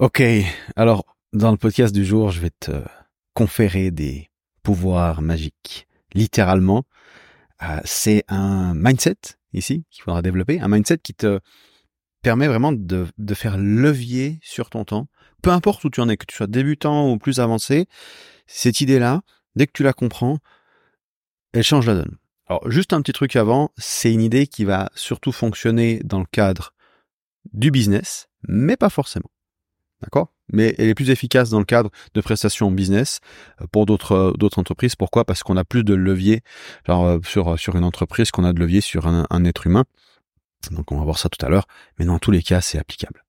Ok, alors dans le podcast du jour, je vais te conférer des pouvoirs magiques. Littéralement, euh, c'est un mindset ici qu'il faudra développer, un mindset qui te permet vraiment de, de faire levier sur ton temps, peu importe où tu en es, que tu sois débutant ou plus avancé, cette idée-là, dès que tu la comprends, elle change la donne. Alors juste un petit truc avant, c'est une idée qui va surtout fonctionner dans le cadre du business, mais pas forcément. D'accord? Mais elle est plus efficace dans le cadre de prestations business euh, pour d'autres euh, d'autres entreprises. Pourquoi? Parce qu'on a plus de levier euh, sur, sur une entreprise qu'on a de levier sur un, être humain. Donc on va voir ça tout à l'heure. Mais dans tous les cas, c'est applicable.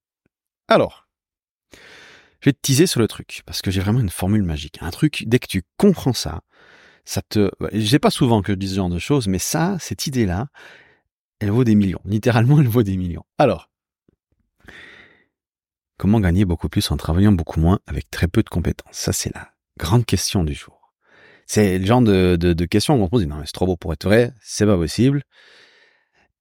Alors, je vais te teaser sur le truc, parce que j'ai vraiment une formule magique. Un truc, dès que tu comprends ça, ça te... J'ai pas souvent que je dis ce genre de choses, mais ça, cette idée-là, elle vaut des millions. Littéralement, elle vaut des millions. Alors, Comment gagner beaucoup plus en travaillant beaucoup moins avec très peu de compétences? Ça, c'est la grande question du jour. C'est le genre de, question où on pose, non, mais c'est trop beau pour être vrai, c'est pas possible.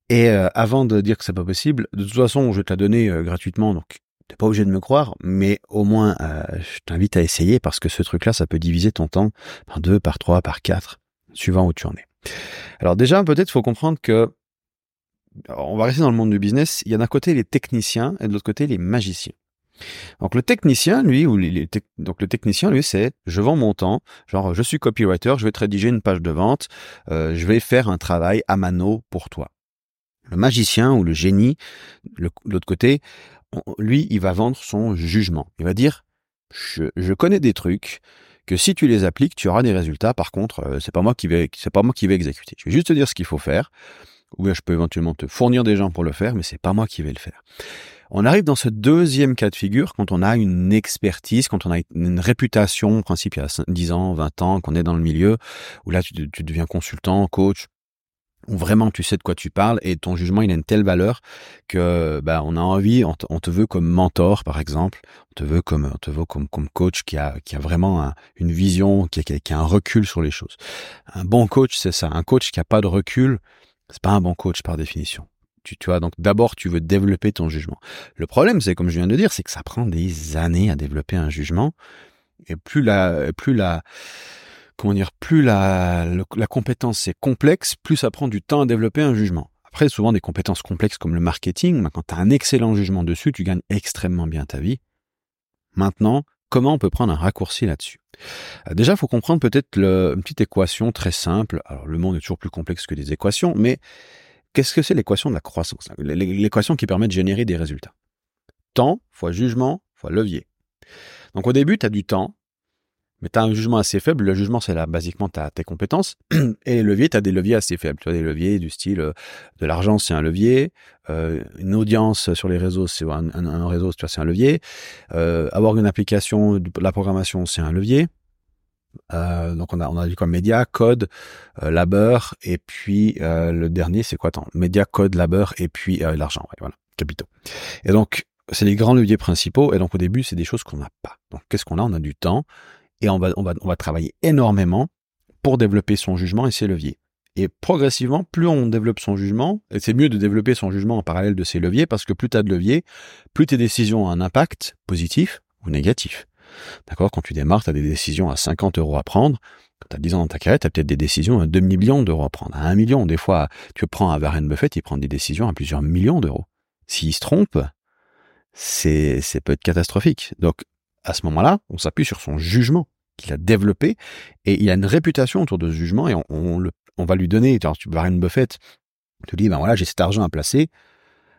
Et euh, avant de dire que c'est pas possible, de toute façon, je vais te la donner euh, gratuitement, donc t'es pas obligé de me croire, mais au moins, euh, je t'invite à essayer parce que ce truc-là, ça peut diviser ton temps par deux, par trois, par quatre, suivant où tu en es. Alors déjà, peut-être faut comprendre que on va rester dans le monde du business. Il y a d'un côté les techniciens et de l'autre côté les magiciens. Donc le technicien, lui, ou donc le technicien, lui, c'est je vends mon temps, genre je suis copywriter, je vais te rédiger une page de vente, euh, je vais faire un travail à mano pour toi. Le magicien ou le génie, l'autre côté, lui, il va vendre son jugement. Il va dire je, connais des trucs que si tu les appliques, tu auras des résultats. Par contre, euh, c'est pas moi qui vais, c'est pas moi qui vais exécuter. Je vais juste te dire ce qu'il faut faire. Ou je peux éventuellement te fournir des gens pour le faire, mais c'est pas moi qui vais le faire. On arrive dans ce deuxième cas de figure quand on a une expertise, quand on a une réputation, en principe il y a 10 ans, 20 ans, qu'on est dans le milieu, où là tu, deviens consultant, coach, où vraiment tu sais de quoi tu parles et ton jugement il a une telle valeur que bah on a envie, on te, veut comme mentor par exemple, on te veut comme on te veut comme coach qui a qui a vraiment une vision, qui a, qui a un recul sur les choses. Un bon coach c'est ça, un coach qui a pas de recul, c'est pas un bon coach par définition. Tu, vois, donc d'abord, tu veux développer ton jugement. Le problème, c'est comme je viens de dire, c'est que ça prend des années à développer un jugement. Et plus la, plus la, comment dire, plus la, la compétence est complexe, plus ça prend du temps à développer un jugement. Après, souvent des compétences complexes comme le marketing, quand tu as un excellent jugement dessus, tu gagnes extrêmement bien ta vie. Maintenant, comment on peut prendre un raccourci là-dessus? Euh, Déjà, il faut comprendre peut-être une petite équation très simple. Alors, le monde est toujours plus complexe que des équations, mais Qu'est-ce que c'est l'équation de la croissance L'équation qui permet de générer des résultats. Temps fois jugement fois levier. Donc au début, tu as du temps, mais tu as un jugement assez faible. Le jugement, c'est là, basiquement, tu as tes compétences. Et les leviers, tu as des leviers assez faibles. Tu as des leviers du style euh, de l'argent, c'est un levier. Euh, une audience sur les réseaux, c'est un, réseau, c'est un levier. Euh, avoir une application, la programmation, c'est un levier. Euh, donc on a on a du quoi? Média, code, euh, labeur et puis euh, le dernier c'est quoi? Attends média, code, labeur et puis l'argent voilà capitaux. Et donc c'est les grands leviers principaux et donc au début c'est des choses qu'on n'a pas. Donc qu'est-ce qu'on a? On a du temps et on va on va on va travailler énormément pour développer son jugement et ses leviers. Et progressivement, plus on développe son jugement, et c'est mieux de développer son jugement en parallèle de ses leviers, parce que plus tu as de leviers, plus tes décisions ont un impact positif ou négatif. D'accord Quand tu démarres, tu as des décisions à 50 euros à prendre. Quand tu as 10 ans dans ta carrière, tu as peut-être des décisions à 2 millions d'euros à prendre, à 1 million. Des fois, tu prends un Warren Buffett, il prend des décisions à plusieurs millions d'euros. S'il se trompe, c'est, c'est peut être catastrophique. Donc, à ce moment-là, on s'appuie sur son jugement qu'il a développé et il a une réputation autour de ce jugement et on, le, on va lui donner, alors, Warren Buffett te dit, ben voilà, j'ai cet argent à placer,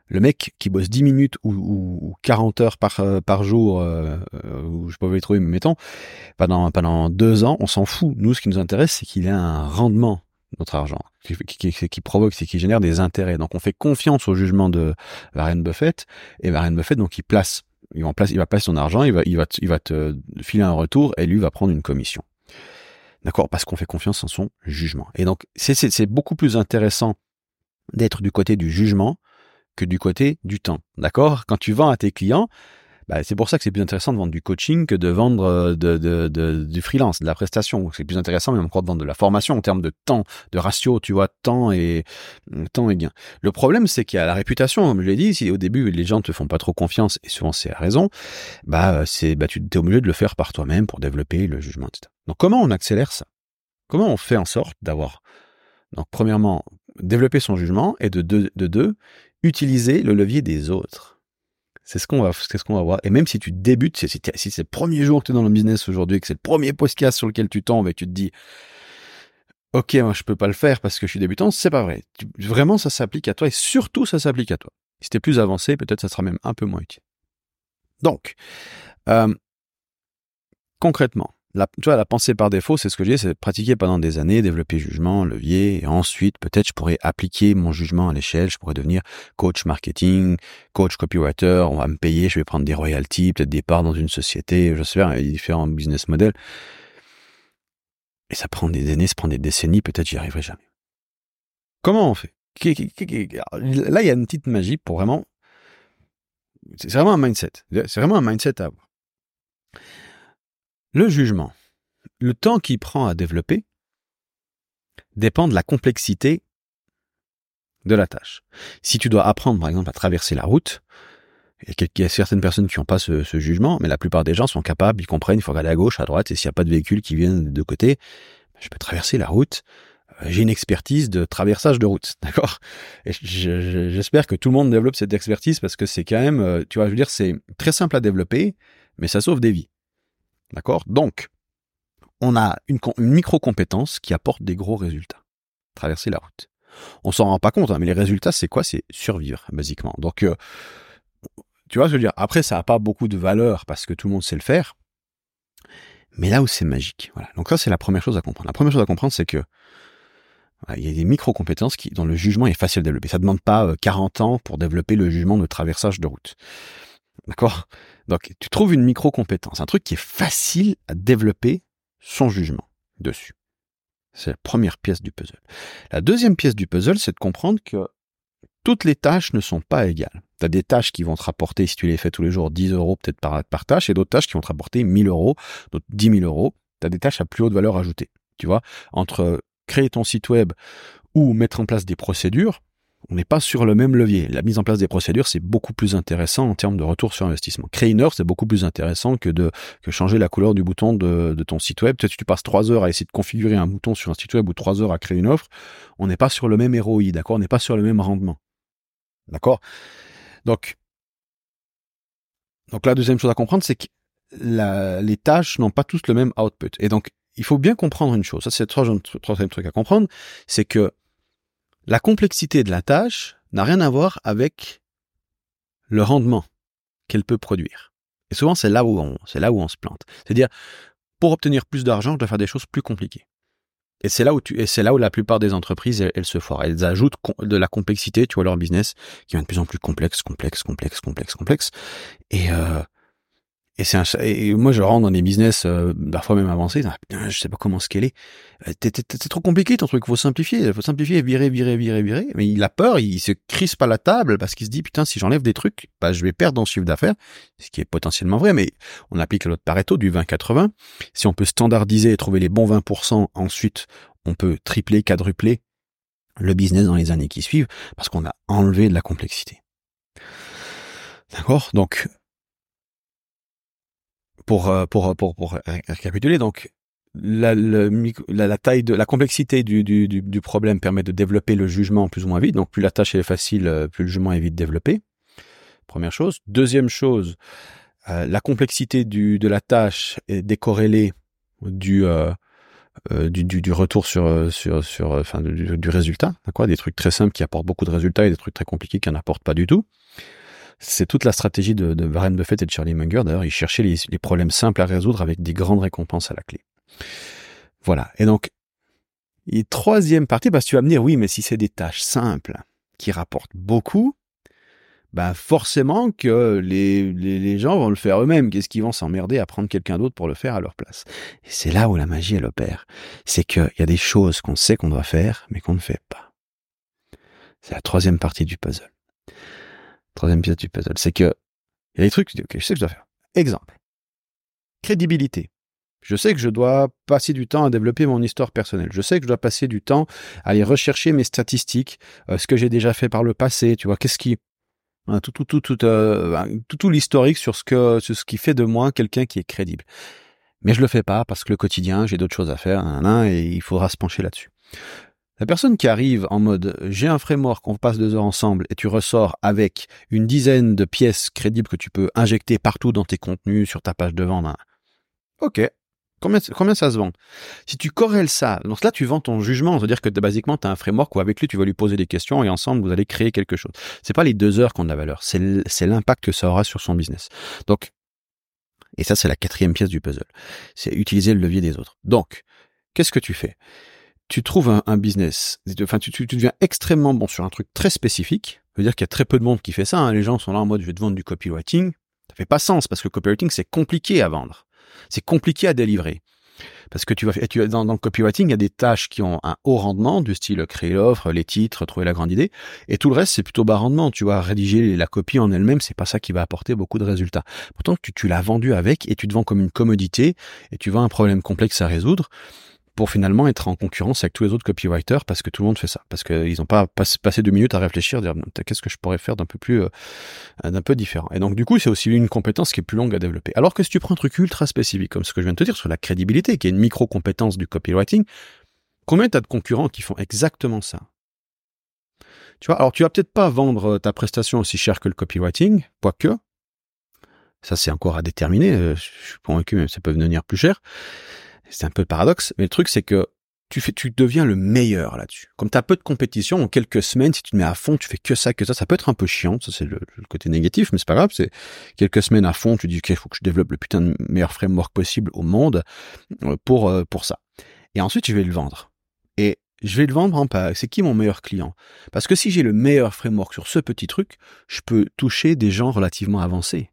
le mec qui bosse 10 minutes ou, ou 40 heures par, euh, par jour, euh, euh, je peux pas trouver, mais mettons, pendant, pendant deux ans, on s'en fout. Nous, ce qui nous intéresse, c'est qu'il ait un rendement, notre argent, qui, qui, qui provoque, c'est qu'il génère des intérêts. Donc, on fait confiance au jugement de Warren Buffett, et Warren Buffett, donc, il place, il va, place, il va placer son argent, il va, il va, il va te filer un retour, et lui va prendre une commission. D'accord? Parce qu'on fait confiance en son jugement. Et donc, c'est beaucoup plus intéressant d'être du côté du jugement que du côté du temps. D'accord? Quand tu vends à tes clients, Bah, c'est pour ça que c'est plus intéressant de vendre du coaching que de vendre euh, du freelance, de la prestation. C'est plus intéressant même encore de vendre de la formation en termes de temps, de ratio, tu vois, temps et temps et gain. Le problème, c'est qu'il y a la réputation, comme je l'ai dit, si au début les gens te font pas trop confiance, et souvent c'est à raison, bah c'est bah tu es obligé de le faire par toi-même pour développer le jugement, etc. Donc comment on accélère ça? Comment on fait en sorte d'avoir donc premièrement développer son jugement et de deux utiliser le levier des autres. C'est ce qu'on va, c'est ce qu'on va voir. Et même si tu débutes, si, c'est le premier jour que tu es dans le business aujourd'hui, que c'est le premier podcast sur lequel tu tombes et tu te dis, OK, moi, je peux pas le faire parce que je suis débutant, c'est pas vrai. vraiment, ça s'applique à toi et surtout, ça s'applique à toi. Si tu es plus avancé, peut-être ça sera même un peu moins utile. Donc, euh, concrètement, la, tu vois, la pensée par défaut, c'est ce que j'ai, c'est pratiquer pendant des années, développer jugement, levier, et ensuite, peut-être, je pourrais appliquer mon jugement à l'échelle, je pourrais devenir coach marketing, coach copywriter, on va me payer, je vais prendre des royalties, peut-être des parts dans une société, je sais pas, différents business models. Et ça prend des années, ça prend des décennies, peut-être j'y arriverai jamais. Comment on fait? Là, il y a une petite magie pour vraiment... C'est vraiment un mindset. C'est vraiment un mindset à avoir. Le jugement, le temps qu'il prend à développer, dépend de la complexité de la tâche. Si tu dois apprendre, par exemple, à traverser la route, il y a certaines personnes qui n'ont pas ce, jugement, mais la plupart des gens sont capables, ils comprennent, il faut regarder à gauche, à droite, et s'il n'y a pas de véhicule qui vient de côté, ben, je peux traverser la route. Euh, j'ai une expertise de traversage de route, d'accord? J'espère que tout le monde développe cette expertise parce que c'est quand même, euh, tu vois, je veux dire, c'est très simple à développer, mais ça sauve des vies. D'accord? Donc, on a une, micro-compétence qui apporte des gros résultats. Traverser la route. On s'en rend pas compte, hein, mais les résultats, c'est quoi? C'est survivre, basiquement. Donc, euh, tu vois, je veux dire, après, ça n'a pas beaucoup de valeur parce que tout le monde sait le faire. Mais là où c'est magique, voilà. Donc ça, c'est la première chose à comprendre. La première chose à comprendre, c'est que il y a des micro-compétences dont le jugement est facile à développer. Ça ne demande pas 40 euh, ans pour développer le jugement de traversage de route. D'accord? Donc, tu trouves une micro-compétence, un truc qui est facile à développer son jugement dessus. C'est la première pièce du puzzle. La deuxième pièce du puzzle, c'est de comprendre que toutes les tâches ne sont pas égales. Tu as des tâches qui vont te rapporter, si tu les fais tous les jours, 10 euros peut-être par, tâche, et d'autres tâches qui vont te rapporter 1000 euros, d'autres 10 000 euros. Tu as des tâches à plus haute valeur ajoutée. Tu vois, entre créer ton site web ou mettre en place des procédures, on n'est pas sur le même levier. La mise en place des procédures, c'est beaucoup plus intéressant en termes de retour sur investissement. Créer une heure, c'est beaucoup plus intéressant que de changer la couleur du bouton de, ton site web. Peut-être que tu passes trois heures à essayer de configurer un bouton sur un site web ou trois heures à créer une offre. On n'est pas sur le même ROI, d'accord? On n'est pas sur le même rendement. D'accord? Donc, donc la deuxième chose à comprendre, c'est que les tâches n'ont pas tous le même output. Et donc, il faut bien comprendre une chose. Ça, c'est le troisième truc à comprendre. C'est que la complexité de la tâche n'a rien à voir avec le rendement qu'elle peut produire. Et souvent, c'est là où on, c'est là où on se plante. C'est-à-dire, pour obtenir plus d'argent, je dois faire des choses plus compliquées. Et c'est là où tu, et c'est là où la plupart des entreprises, elles, se foirent. Elles ajoutent de la complexité, tu vois, leur business, qui est de plus en plus complexe, complexe, complexe, complexe, complexe. Et, euh, et c'est un, et moi je rentre dans des business euh, parfois même avancés, ah, putain, je sais pas comment scaler. Euh, c'est trop compliqué ton truc, faut simplifier, faut simplifier, virer, virer, virer, virer. Mais il a peur, il se crispe à la table parce qu'il se dit putain si j'enlève des trucs, bah je vais perdre en chiffre d'affaires, ce qui est potentiellement vrai. Mais on applique l'autre Pareto du 20-80. Si on peut standardiser et trouver les bons 20%, ensuite on peut tripler, quadrupler le business dans les années qui suivent parce qu'on a enlevé de la complexité. D'accord? Donc pour, euh, pour, pour, pour récapituler, donc la, la, taille de la complexité du, du, problème permet de développer le jugement plus ou moins vite. Donc plus la tâche est facile, euh, plus le jugement est vite développé. Première chose. Deuxième chose, euh, la complexité du, de la tâche est décorrélée du, euh, du, du, retour sur, sur, sur enfin, du, résultat. D'accord? Des trucs très simples qui apportent beaucoup de résultats et des trucs très compliqués qui n'en apportent pas du tout. C'est toute la stratégie de, Warren Buffett et de Charlie Munger. D'ailleurs, ils cherchaient les, problèmes simples à résoudre avec des grandes récompenses à la clé. Voilà. Et donc, et troisième partie, parce que tu vas me dire, oui, mais si c'est des tâches simples qui rapportent beaucoup, ben forcément que les, les, les gens vont le faire eux-mêmes. Qu'est-ce qu'ils vont s'emmerder à prendre quelqu'un d'autre pour le faire à leur place? Et c'est là où la magie, elle opère. C'est qu'il y a des choses qu'on sait qu'on doit faire, mais qu'on ne fait pas. C'est la troisième partie du puzzle troisième pièce du puzzle, c'est que Il y a des trucs, je dis, ok, je sais que je dois faire. Exemple. Crédibilité. Je sais que je dois passer du temps à développer mon histoire personnelle. Je sais que je dois passer du temps à aller rechercher mes statistiques, euh, ce que j'ai déjà fait par le passé. Tu vois, qu'est-ce qui, hein, tout, tout, tout, tout, euh, tout, tout l'historique sur ce que, ce qui fait de moi quelqu'un qui est crédible. Mais je le fais pas parce que le quotidien, j'ai d'autres choses à faire, et il faudra se pencher là-dessus. La personne qui arrive en mode j'ai un framework, on passe deux heures ensemble et tu ressors avec une dizaine de pièces crédibles que tu peux injecter partout dans tes contenus, sur ta page de vente. Ben, ok, Combien, ça se vend? Si tu corrèles ça, donc là tu vends ton jugement, c'est-à-dire que basiquement tu as un framework où avec lui tu vas lui poser des questions et ensemble vous allez créer quelque chose. C'est pas les deux heures qu'on a de la valeur, c'est l'impact que ça aura sur son business. Donc, et ça c'est la quatrième pièce du puzzle, c'est utiliser le levier des autres. Donc, qu'est-ce que tu fais? Tu trouves un, business, enfin tu, tu, deviens extrêmement bon sur un truc très spécifique, ça veut dire qu'il y a très peu de monde qui fait ça, hein. les gens sont là en mode je vais te vendre du copywriting, ça fait pas sens parce que le copywriting c'est compliqué à vendre. C'est compliqué à délivrer. Parce que tu vas, tu, dans, dans le copywriting, il y a des tâches qui ont un haut rendement, du style créer l'offre, les titres, trouver la grande idée, et tout le reste c'est plutôt bas rendement. Tu vois, rédiger la copie en elle-même, c'est pas ça qui va apporter beaucoup de résultats. Pourtant, tu, tu l'as vendu avec et tu te vends comme une commodité et tu vends un problème complexe à résoudre pour finalement être en concurrence avec tous les autres copywriters parce que tout le monde fait ça. Parce qu'ils n'ont pas passé deux minutes à réfléchir, à dire qu'est-ce que je pourrais faire d'un peu plus, euh, d'un peu différent? Et donc du coup, c'est aussi une compétence qui est plus longue à développer. Alors que si tu prends un truc ultra spécifique, comme ce que je viens de te dire sur la crédibilité, qui est une micro-compétence du copywriting, combien tu as de concurrents qui font exactement ça? Tu vois, alors tu vas peut-être pas vendre ta prestation aussi cher que le copywriting, quoique, ça c'est encore à déterminer, euh, je suis convaincu même ça peut venir plus cher. C'est un peu paradoxe, mais le truc c'est que tu fais, tu deviens le meilleur là-dessus. Comme tu as peu de compétition, en quelques semaines, si tu te mets à fond, tu fais que ça, que ça, ça peut être un peu chiant, ça c'est le, côté négatif, mais c'est pas grave, c'est quelques semaines à fond, tu dis, ok, faut que je développe le putain de meilleur framework possible au monde euh, pour, euh, pour ça. Et ensuite, je vais le vendre. Et je vais le vendre en pas. C'est qui mon meilleur client? Parce que si j'ai le meilleur framework sur ce petit truc, je peux toucher des gens relativement avancés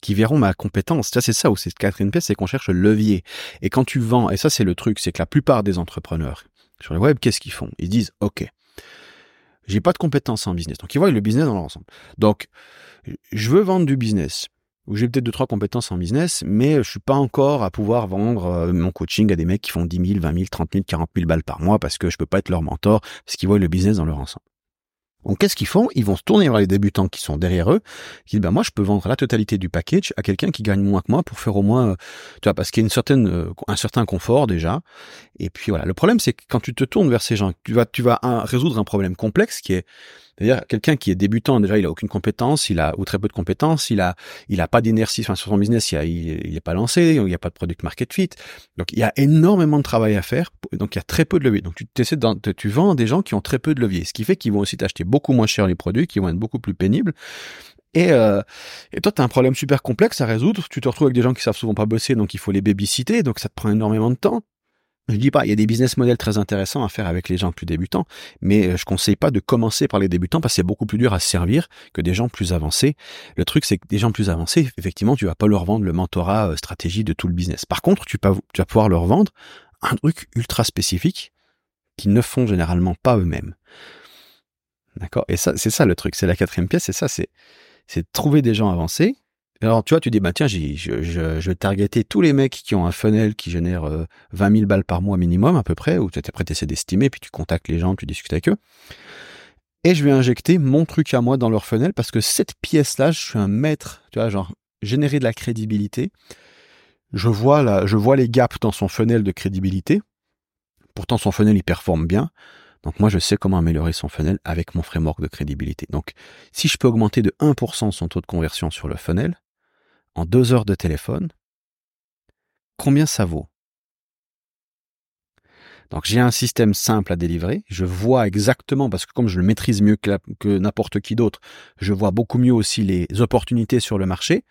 qui verront ma compétence. Ça, c'est ça où c'est quatrième pièce, c'est qu'on cherche le levier. Et quand tu vends, et ça, c'est le truc, c'est que la plupart des entrepreneurs sur le web, qu'est-ce qu'ils font? Ils disent, OK, j'ai pas de compétences en business. Donc, ils voient le business dans l'ensemble. Donc, je veux vendre du business où j'ai peut-être deux, trois compétences en business, mais je suis pas encore à pouvoir vendre euh, mon coaching à des mecs qui font 10 000, 20 000, 30 000, 40 000 balles par mois parce que je peux pas être leur mentor, parce qu'ils voient le business dans leur ensemble. Donc qu'est-ce qu'ils font? Ils vont se tourner vers les débutants qui sont derrière eux, qui disent ben moi je peux vendre la totalité du package à quelqu'un qui gagne moins que moi pour faire au moins, euh, tu vois, parce qu'il y a une certaine, euh, un certain confort déjà. Et puis voilà, le problème c'est que quand tu te tournes vers ces gens, tu vas, tu vas résoudre un problème complexe qui est c'est-à-dire quelqu'un qui est débutant, déjà il a aucune compétence, il a ou très peu de compétences, il a il a pas d'inertie enfin, sur son business, il a, il, est pas lancé, il n'y a pas de product market fit. Donc il y a énormément de travail à faire, donc il y a très peu de levier. Donc tu essaies de, tu vends des gens qui ont très peu de levier, ce qui fait qu'ils vont aussi t'acheter beaucoup moins cher les produits, qui vont être beaucoup plus pénibles. Et, euh, et toi, tu as un problème super complexe à résoudre. Tu te retrouves avec des gens qui savent souvent pas bosser, donc il faut les babysitter, donc ça te prend énormément de temps. Je dis pas, il y a des business models très intéressants à faire avec les gens plus débutants, mais euh, je conseille pas de commencer par les débutants parce que c'est beaucoup plus dur à servir que des gens plus avancés. Le truc, c'est que des gens plus avancés, effectivement, tu vas pas leur vendre le mentorat euh, stratégie de tout le business. Par contre, tu, vas pouvoir leur vendre un truc ultra spécifique qu'ils ne font généralement pas eux-mêmes. D'accord? Et ça, c'est ça le truc. C'est la quatrième pièce. C'est ça, c'est, c'est trouver des gens avancés alors, tu vois, tu dis, bah tiens, je, je, je vais targeter tous les mecs qui ont un funnel qui génère 20 euh, 000 balles par mois minimum, à peu près, ou tu es prêt à d'estimer, puis tu contactes les gens, tu discutes avec eux. Et je vais injecter mon truc à moi dans leur funnel, parce que cette pièce-là, je suis un maître, tu vois, genre, générer de la crédibilité. Je vois, la, je vois les gaps dans son funnel de crédibilité. Pourtant, son funnel, il performe bien. Donc moi, je sais comment améliorer son funnel avec mon framework de crédibilité. Donc, si je peux augmenter de 1% son taux de conversion sur le funnel, en deux heures de téléphone, combien ça vaut? Donc j'ai un système simple à délivrer, je vois exactement, parce que comme je le maîtrise mieux que, n'importe qui d'autre, je vois beaucoup mieux aussi les opportunités sur le marché.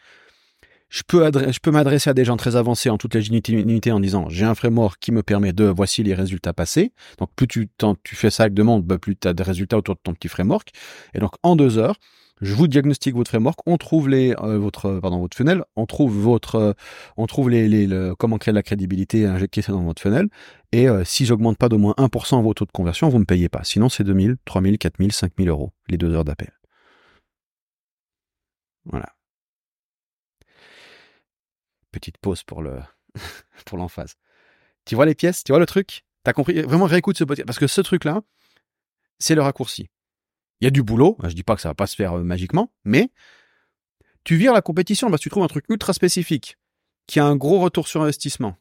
Je peux, je peux m'adresser à des gens très avancés en toute légitimité en disant j'ai un framework qui me permet de voici les résultats passés. Donc plus tu, tu fais ça avec de monde, bah, plus tu as des résultats autour de ton petit framework. Et donc en deux heures, je vous diagnostique votre framework, on trouve les euh, votre pardon votre funnel, on trouve votre euh, comment créer de la crédibilité injecter ça dans votre funnel et euh, si j'augmente pas d'au moins 1% vos taux de conversion, vous me payez pas. Sinon c'est 2000, 3000, 4000, 5000 euros les deux heures d'appel. Voilà. Petite pause pour le l'emphase. Tu vois les pièces? Tu vois le truc? T'as compris? Vraiment réécoute ce podcast parce que ce truc-là, c'est le raccourci. Il y a du boulot. Je dis pas que ça va pas se faire euh, magiquement, mais tu vires la compétition parce que tu trouves un truc ultra spécifique qui a un gros retour sur investissement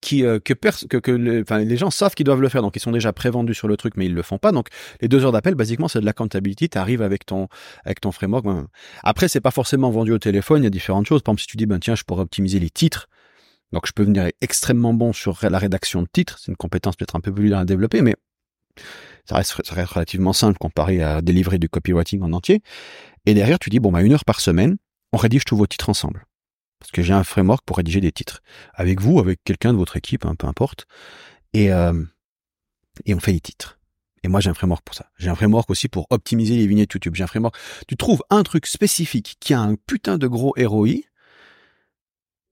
qui euh, que, les gens savent qu'ils doivent le faire, donc ils sont déjà prévendus sur le truc, mais ils le font pas. Donc les deux heures d'appel, basiquement, c'est de l'accountability. Tu arrives avec ton avec framework. Après, c'est pas forcément vendu au téléphone. Il y a différentes choses. Par exemple, si tu dis ben tiens, je pourrais optimiser les titres, donc je peux venir extrêmement bon sur la rédaction de titres. C'est une compétence peut-être un peu plus à développer, mais ça reste, ça reste relativement simple comparé à délivrer du copywriting en entier. Et derrière, tu dis bon bah une heure par semaine, on rédige tous vos titres ensemble. Parce que j'ai un framework pour rédiger des titres. Avec vous, avec quelqu'un de votre équipe, hein, peu importe. Et, euh, et on fait les titres. Et moi, j'ai un framework pour ça. J'ai un framework aussi pour optimiser les vignettes YouTube. J'ai un framework. Tu trouves un truc spécifique qui a un putain de gros ROI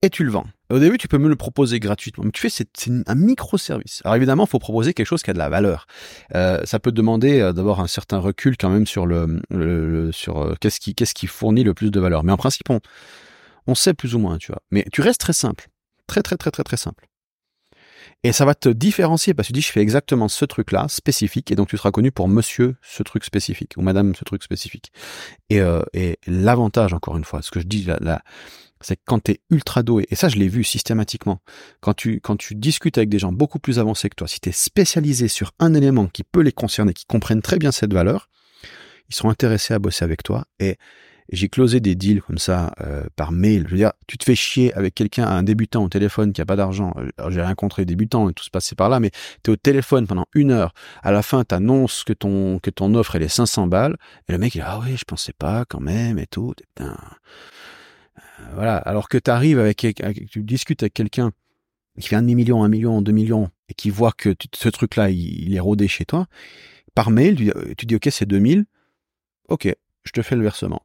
tu le vends. Au début, tu peux me le proposer gratuitement, mais tu fais c'est un microservice. Alors évidemment, il faut proposer quelque chose qui a de la valeur. Euh, ça peut demander euh, d'abord un certain recul quand même sur le, sur euh, qu'est-ce qui qu'est-ce qui fournit le plus de valeur. Mais en principe, on, on sait plus ou moins, tu vois. Mais tu restes très simple. Très, très, très, très, très simple. Et ça va te différencier parce que tu dis, je fais exactement ce truc-là, spécifique, et donc tu seras connu pour monsieur ce truc spécifique, ou madame ce truc spécifique. Et, euh, l'avantage, encore une fois, ce que je dis là c'est quand tu es ultra doué, et ça je l'ai vu systématiquement, quand tu, quand tu discutes avec des gens beaucoup plus avancés que toi, si tu es spécialisé sur un élément qui peut les concerner, qui comprennent très bien cette valeur, ils seront intéressés à bosser avec toi, et j'ai closé des deals comme ça euh, par mail. Je veux dire, tu te fais chier avec quelqu'un, un débutant au téléphone qui a pas d'argent. J'ai rien contre les débutants et tout se passait par là, mais tu es au téléphone pendant une heure. À la fin, tu annonces que ton que ton offre elle est 500 balles et le mec il dit ah oui, je pensais pas quand même et tout. Putain. Voilà. Alors que tu arrives avec, tu discutes avec quelqu'un qui fait un demi-million, un million, deux millions et qui voit que ce truc-là il, est rodé chez toi par mail, tu, dis ok c'est 2000, ok, je te fais le versement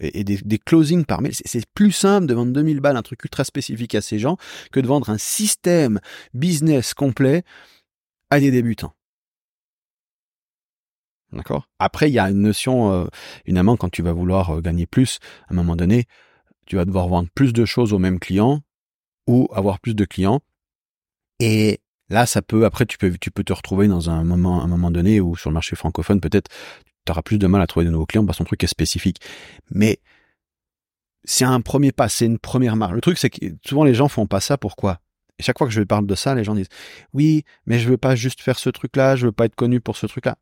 et des, closings par mail. C'est plus simple de vendre 2000 balles, un truc ultra spécifique à ces gens, que de vendre un système business complet à des débutants. D'accord? Après, il y a une notion, euh, évidemment, quand tu vas vouloir euh, gagner plus, à un moment donné, tu vas devoir vendre plus de choses au même client ou avoir plus de clients. Et là, ça peut, après, tu peux, te retrouver dans un moment, donné où sur le marché francophone, peut-être, tu auras plus de mal à trouver de nouveaux clients parce que ton truc est spécifique. Mais c'est un premier pas, c'est une première marque. Le truc, c'est que souvent les gens font pas ça. Pourquoi? Et chaque fois que je parle de ça, les gens disent oui, mais je veux pas juste faire ce truc-là, je veux pas être connu pour ce truc-là.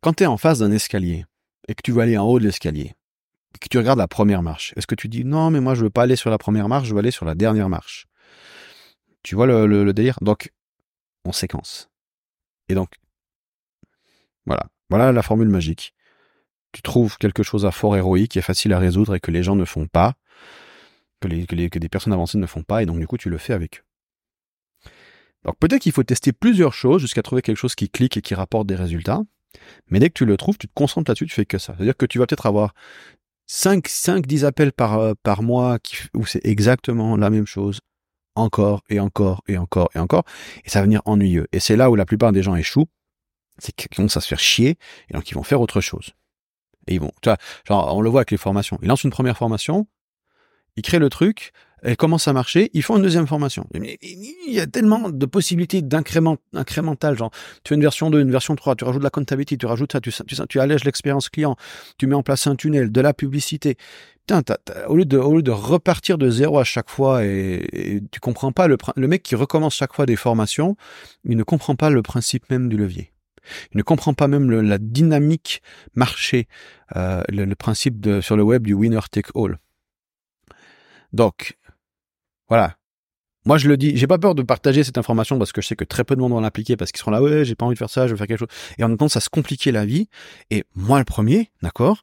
Quand tu es en face d'un escalier et que tu veux aller en haut de l'escalier, que tu regardes la première marche, est-ce que tu dis non, mais moi je veux pas aller sur la première marche, je veux aller sur la dernière marche Tu vois le, délire? Donc, on séquence. Et donc, voilà. Voilà la formule magique. Tu trouves quelque chose à fort héroïque est facile à résoudre et que les gens ne font pas, que, les, que, des personnes avancées ne font pas, et donc du coup tu le fais avec eux. Donc peut-être qu'il faut tester plusieurs choses jusqu'à trouver quelque chose qui clique et qui rapporte des résultats, mais dès que tu le trouves, tu te concentres là-dessus, tu fais que ça. C'est-à-dire que tu vas peut-être avoir 5, 5, 10 appels par, euh, par mois qui, où c'est exactement la même chose, encore et encore et encore et encore, et ça va venir ennuyeux. Et c'est là où la plupart des gens échouent, c'est qu'ils commencent se faire chier, et donc ils vont faire autre chose. Et ils vont, on le voit avec les formations. Ils lancent une première formation, ils créent le truc, elle commence à marcher, ils font une deuxième formation. il y a tellement de possibilités d'incrément genre, tu fais une version 2, une version 3, tu rajoutes de la comptabilité, tu rajoutes ça, tu, allèges l'expérience client, tu mets en place un tunnel, de la publicité. Putain, au, lieu de, au lieu de repartir de zéro à chaque fois et, et tu comprends pas le, le mec qui recommence chaque fois des formations, il ne comprend pas le principe même du levier. Il ne comprend pas même la dynamique marché, euh, le, principe de, sur le web du winner take all. Donc, voilà. Moi, je le dis, j'ai pas peur de partager cette information parce que je sais que très peu de monde vont l'appliquer parce qu'ils seront là, ouais, j'ai pas envie de faire ça, je veux faire quelque chose. Et en même temps, ça se compliquer la vie. Et moi, le premier, d'accord,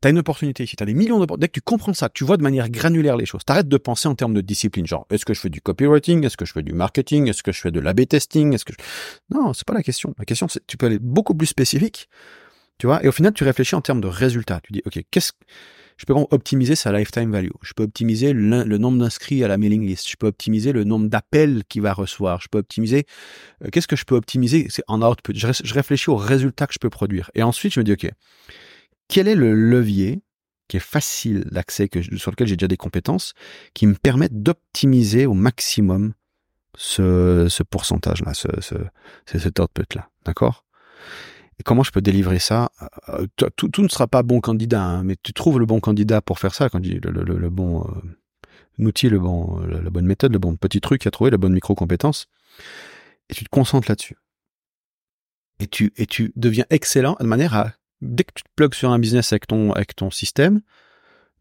T'as une opportunité ici, t'as des millions d'opportunités. Dès que tu comprends ça, tu vois de manière granulaire les choses, t'arrêtes de penser en termes de discipline. Genre, est-ce que je fais du copywriting? Est-ce que je fais du marketing? Est-ce que je fais de l'A-B testing? Est-ce que je... Non, c'est pas la question. La question, c'est, tu peux aller beaucoup plus spécifique. Tu vois? Et au final, tu réfléchis en termes de résultats. Tu dis, OK, qu'est-ce, je peux optimiser sa lifetime value. Je peux optimiser le, nombre d'inscrits à la mailing list. Je peux optimiser le nombre d'appels qu'il va recevoir. Je peux optimiser, euh, qu'est-ce que je peux optimiser? C'est en output. Je, réfléchis aux résultats que je peux produire. Et ensuite, je me dis, OK, quel est le levier qui est facile d'accès, sur lequel j'ai déjà des compétences, qui me permettent d'optimiser au maximum ce, ce pourcentage-là, ce, ce, cet output-là? D'accord? Et comment je peux délivrer ça? Euh, tout, ne sera pas bon candidat, hein, mais tu trouves le bon candidat pour faire ça, quand le, bon euh, outil, le bon, la bonne méthode, le bon petit truc à trouver, la bonne micro-compétence, et tu te concentres là-dessus. Et tu, et tu deviens excellent de manière à, dès que tu te plugues sur un business avec ton, avec ton système,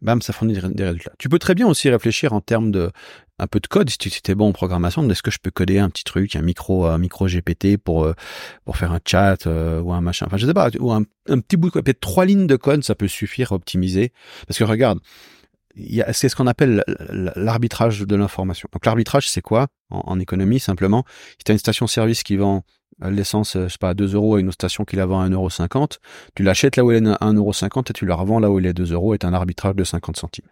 bam, ça fournit des résultats. Tu peux très bien aussi réfléchir en termes de un peu de code. Si tu es bon en programmation, est-ce que je peux coder un petit truc, un micro, un micro GPT pour euh, pour faire un chat euh, ou un machin. Enfin, je sais pas, ou un, petit bout de code, peut-être trois lignes de code, ça peut suffire à optimiser. Parce que regarde, c'est ce qu'on appelle l'arbitrage de l'information. Donc l'arbitrage, c'est quoi en, économie simplement? Si tu as une station-service qui vend l'essence, euh, je sais pas, à 2 euros à une station qui la vend à 1,50 euro, tu l'achètes là où elle est à 1,50 euro et tu la revends là où elle est à 2 euros, est un arbitrage de 50 centimes.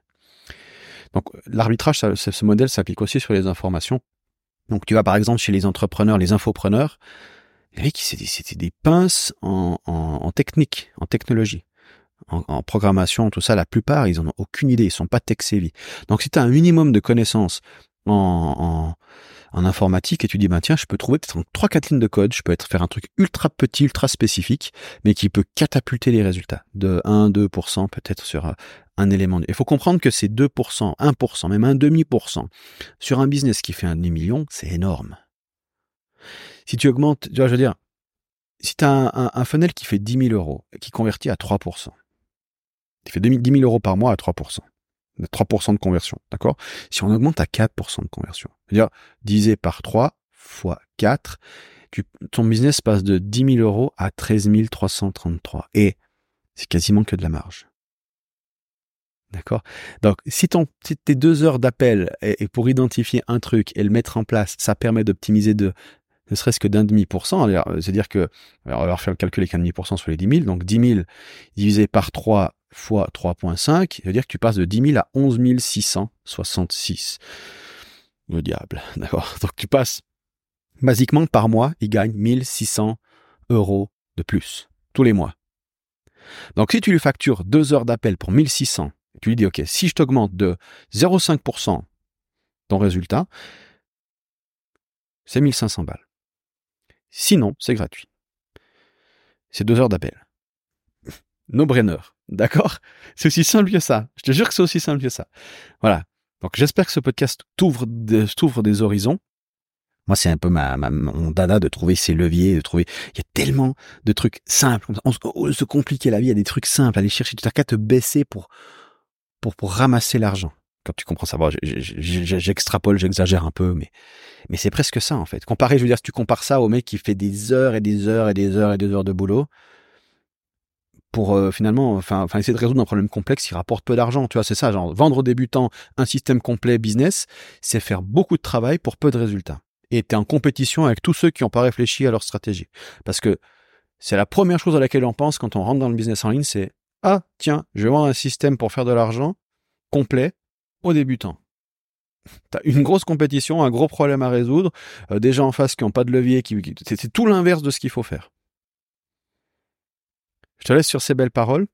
Donc l'arbitrage, ce modèle s'applique aussi sur les informations. Donc tu vas par exemple chez les entrepreneurs, les infopreneurs, c'était des pinces en, en, technique, en technologie. En, en, programmation, tout ça, la plupart, ils en ont aucune idée, ils sont pas tech savvy. Donc si tu as un minimum de connaissances en, en, informatique et tu dis, ben tiens, je peux trouver peut-être trois, quatre lignes de code, je peux être, faire un truc ultra petit, ultra spécifique, mais qui peut catapulter les résultats de 1, 2% peut-être sur euh, un élément. Il faut comprendre que ces 2%, 1%, même un demi-pour sur un business qui fait un demi-million, c'est énorme. Si tu augmentes, tu vois, je veux dire, si tu as un, un, funnel qui fait 10 000 euros et qui convertit à 3%, qui fait 10 000 euros par mois à 3%, 3% de conversion, d'accord? Si on augmente à 4% de conversion, c'est-à-dire divisé par 3 fois 4, ton business passe de 10 000 euros à 13 333. Et c'est quasiment que de la marge. D'accord? Donc, si, tes deux heures d'appel et pour identifier un truc et le mettre en place, ça permet d'optimiser de ne serait-ce que d'un demi pour cent, c'est-à-dire que, alors on va faire le calcul avec un demi pour cent sur les 10 000, donc 10 000 divisé par 3 fois 3.5, ça veut dire que tu passes de 10 000 à 11 666. Le diable, d'accord Donc tu passes, basiquement par mois, il gagne 1600 euros de plus, tous les mois. Donc si tu lui factures deux heures d'appel pour 1600, tu lui dis, OK, si je t'augmente de 0,5% ton résultat, c'est 1500 balles. Sinon, c'est gratuit. C'est deux heures d'appel. No-brainer. D'accord? C'est aussi simple que ça. Je te jure que c'est aussi simple que ça. Voilà. Donc j'espère que ce podcast t'ouvre des horizons. Moi, c'est un peu mon dada de trouver ces leviers, de trouver. Il y a tellement de trucs simples. On, se compliquer la vie. Il y a des trucs simples. Aller chercher. Tu n'as qu'à te baisser pour, pour, pour ramasser l'argent. Quand tu comprends ça, bon, j'extrapole, j'exagère un peu, mais, mais c'est presque ça en fait. Comparé, je veux dire, si tu compares ça au mec qui fait des heures et des heures et des heures et des heures de boulot, pour euh, finalement, enfin, enfin, essayer de résoudre un problème complexe qui rapporte peu d'argent. Tu vois, c'est ça, genre vendre aux débutants un système complet business, c'est faire beaucoup de travail pour peu de résultats. Et tu es en compétition avec tous ceux qui n'ont pas réfléchi à leur stratégie. Parce que c'est la première chose à laquelle on pense quand on rentre dans le business en ligne, c'est ah tiens, je vais voir un système pour faire de l'argent complet aux débutants. T'as une grosse compétition, un gros problème à résoudre, euh, des gens en face qui n'ont pas de levier, qui, c'est tout l'inverse de ce qu'il faut faire. Je te laisse sur ces belles paroles.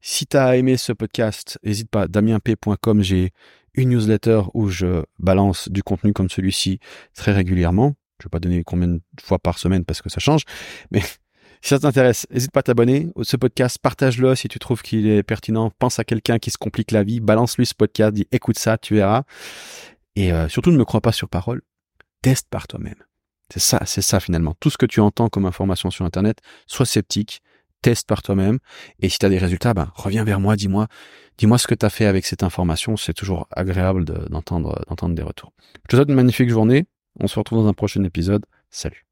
Si tu as aimé ce podcast, n'hésite pas, damienp.com, j'ai une newsletter où je balance du contenu comme celui-ci très régulièrement. Je vais pas donner combien de fois par semaine parce que ça change, mais si ça t'intéresse, n'hésite pas à t'abonner. Ce podcast, partage-le si tu trouves qu'il est pertinent. Pense à quelqu'un qui se complique la vie, balance-lui ce podcast, dis écoute ça, tu verras. Et euh, surtout, ne me crois pas sur parole. Teste par toi-même. C'est ça, c'est ça finalement. Tout ce que tu entends comme information sur Internet, sois sceptique teste par toi-même. Et si tu as des résultats, ben, reviens vers moi, dis-moi, dis-moi ce que tu as fait avec cette information. C'est toujours agréable d'entendre, d'entendre des retours. Je te souhaite une magnifique journée. On se retrouve dans un prochain épisode. Salut.